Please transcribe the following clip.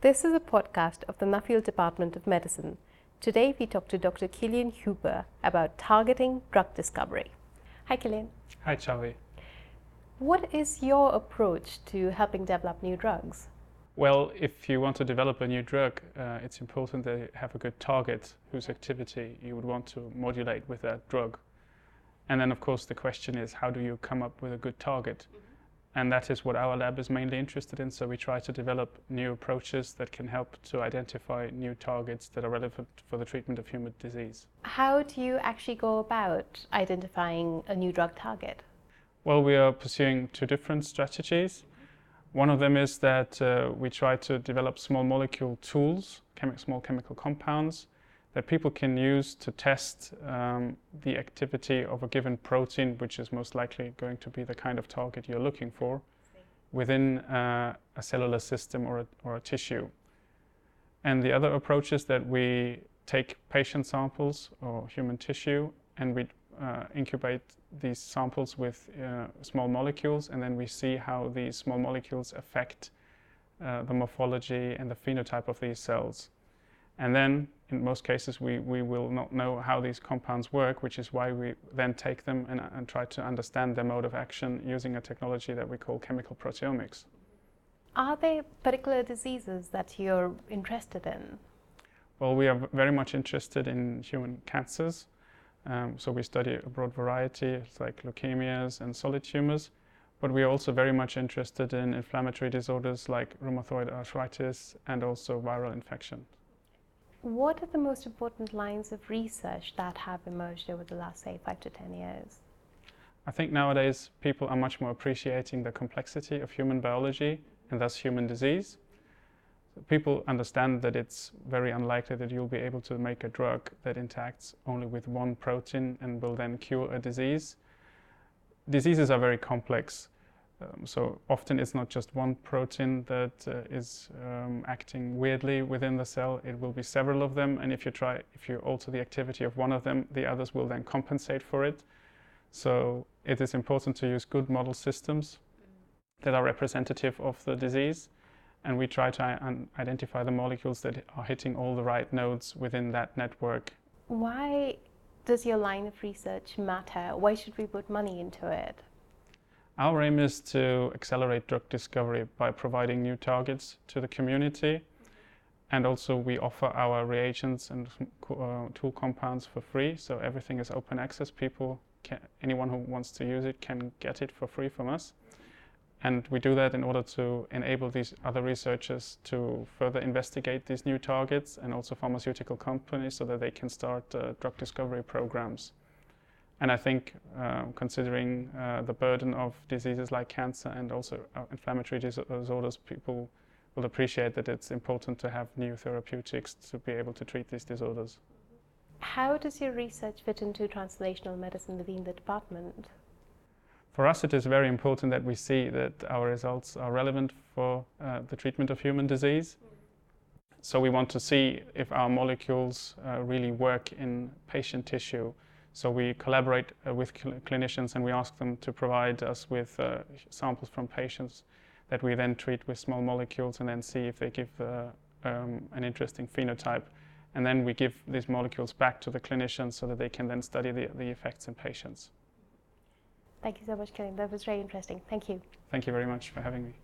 This is a podcast of the Nuffield Department of Medicine. Today we talk to Dr. Kilian Huber about targeting drug discovery. Hi, Kilian. Hi, Chavi. What is your approach to helping develop new drugs? Well, if you want to develop a new drug, uh, it's important that you have a good target whose activity you would want to modulate with that drug. And then, of course, the question is how do you come up with a good target? And that is what our lab is mainly interested in. So we try to develop new approaches that can help to identify new targets that are relevant for the treatment of human disease. How do you actually go about identifying a new drug target? Well, we are pursuing two different strategies. One of them is that uh, we try to develop small molecule tools, chemi- small chemical compounds, that people can use to test um, the activity of a given protein, which is most likely going to be the kind of target you're looking for within uh, a cellular system or a, or a tissue. And the other approach is that we take patient samples or human tissue and we uh, incubate these samples with uh, small molecules, and then we see how these small molecules affect uh, the morphology and the phenotype of these cells. And then, in most cases, we, we will not know how these compounds work, which is why we then take them and, and try to understand their mode of action using a technology that we call chemical proteomics. Are there particular diseases that you're interested in? Well, we are very much interested in human cancers. Um, so we study a broad variety, like leukemias and solid tumors. But we are also very much interested in inflammatory disorders like rheumatoid arthritis and also viral infection. What are the most important lines of research that have emerged over the last, say, five to ten years? I think nowadays people are much more appreciating the complexity of human biology and thus human disease. People understand that it's very unlikely that you'll be able to make a drug that interacts only with one protein and will then cure a disease. Diseases are very complex. Um, so often it's not just one protein that uh, is um, acting weirdly within the cell. It will be several of them, and if you try, if you alter the activity of one of them, the others will then compensate for it. So it is important to use good model systems that are representative of the disease, and we try to identify the molecules that are hitting all the right nodes within that network. Why does your line of research matter? Why should we put money into it? Our aim is to accelerate drug discovery by providing new targets to the community. And also, we offer our reagents and uh, tool compounds for free. So, everything is open access. People, can, anyone who wants to use it, can get it for free from us. And we do that in order to enable these other researchers to further investigate these new targets and also pharmaceutical companies so that they can start uh, drug discovery programs. And I think, uh, considering uh, the burden of diseases like cancer and also uh, inflammatory disorders, people will appreciate that it's important to have new therapeutics to be able to treat these disorders. How does your research fit into translational medicine within the department? For us, it is very important that we see that our results are relevant for uh, the treatment of human disease. So we want to see if our molecules uh, really work in patient tissue so we collaborate uh, with cl clinicians and we ask them to provide us with uh, samples from patients that we then treat with small molecules and then see if they give uh, um, an interesting phenotype. And then we give these molecules back to the clinicians so that they can then study the, the effects in patients. Thank you so much, Kilian. That was very interesting. Thank you. Thank you very much for having me.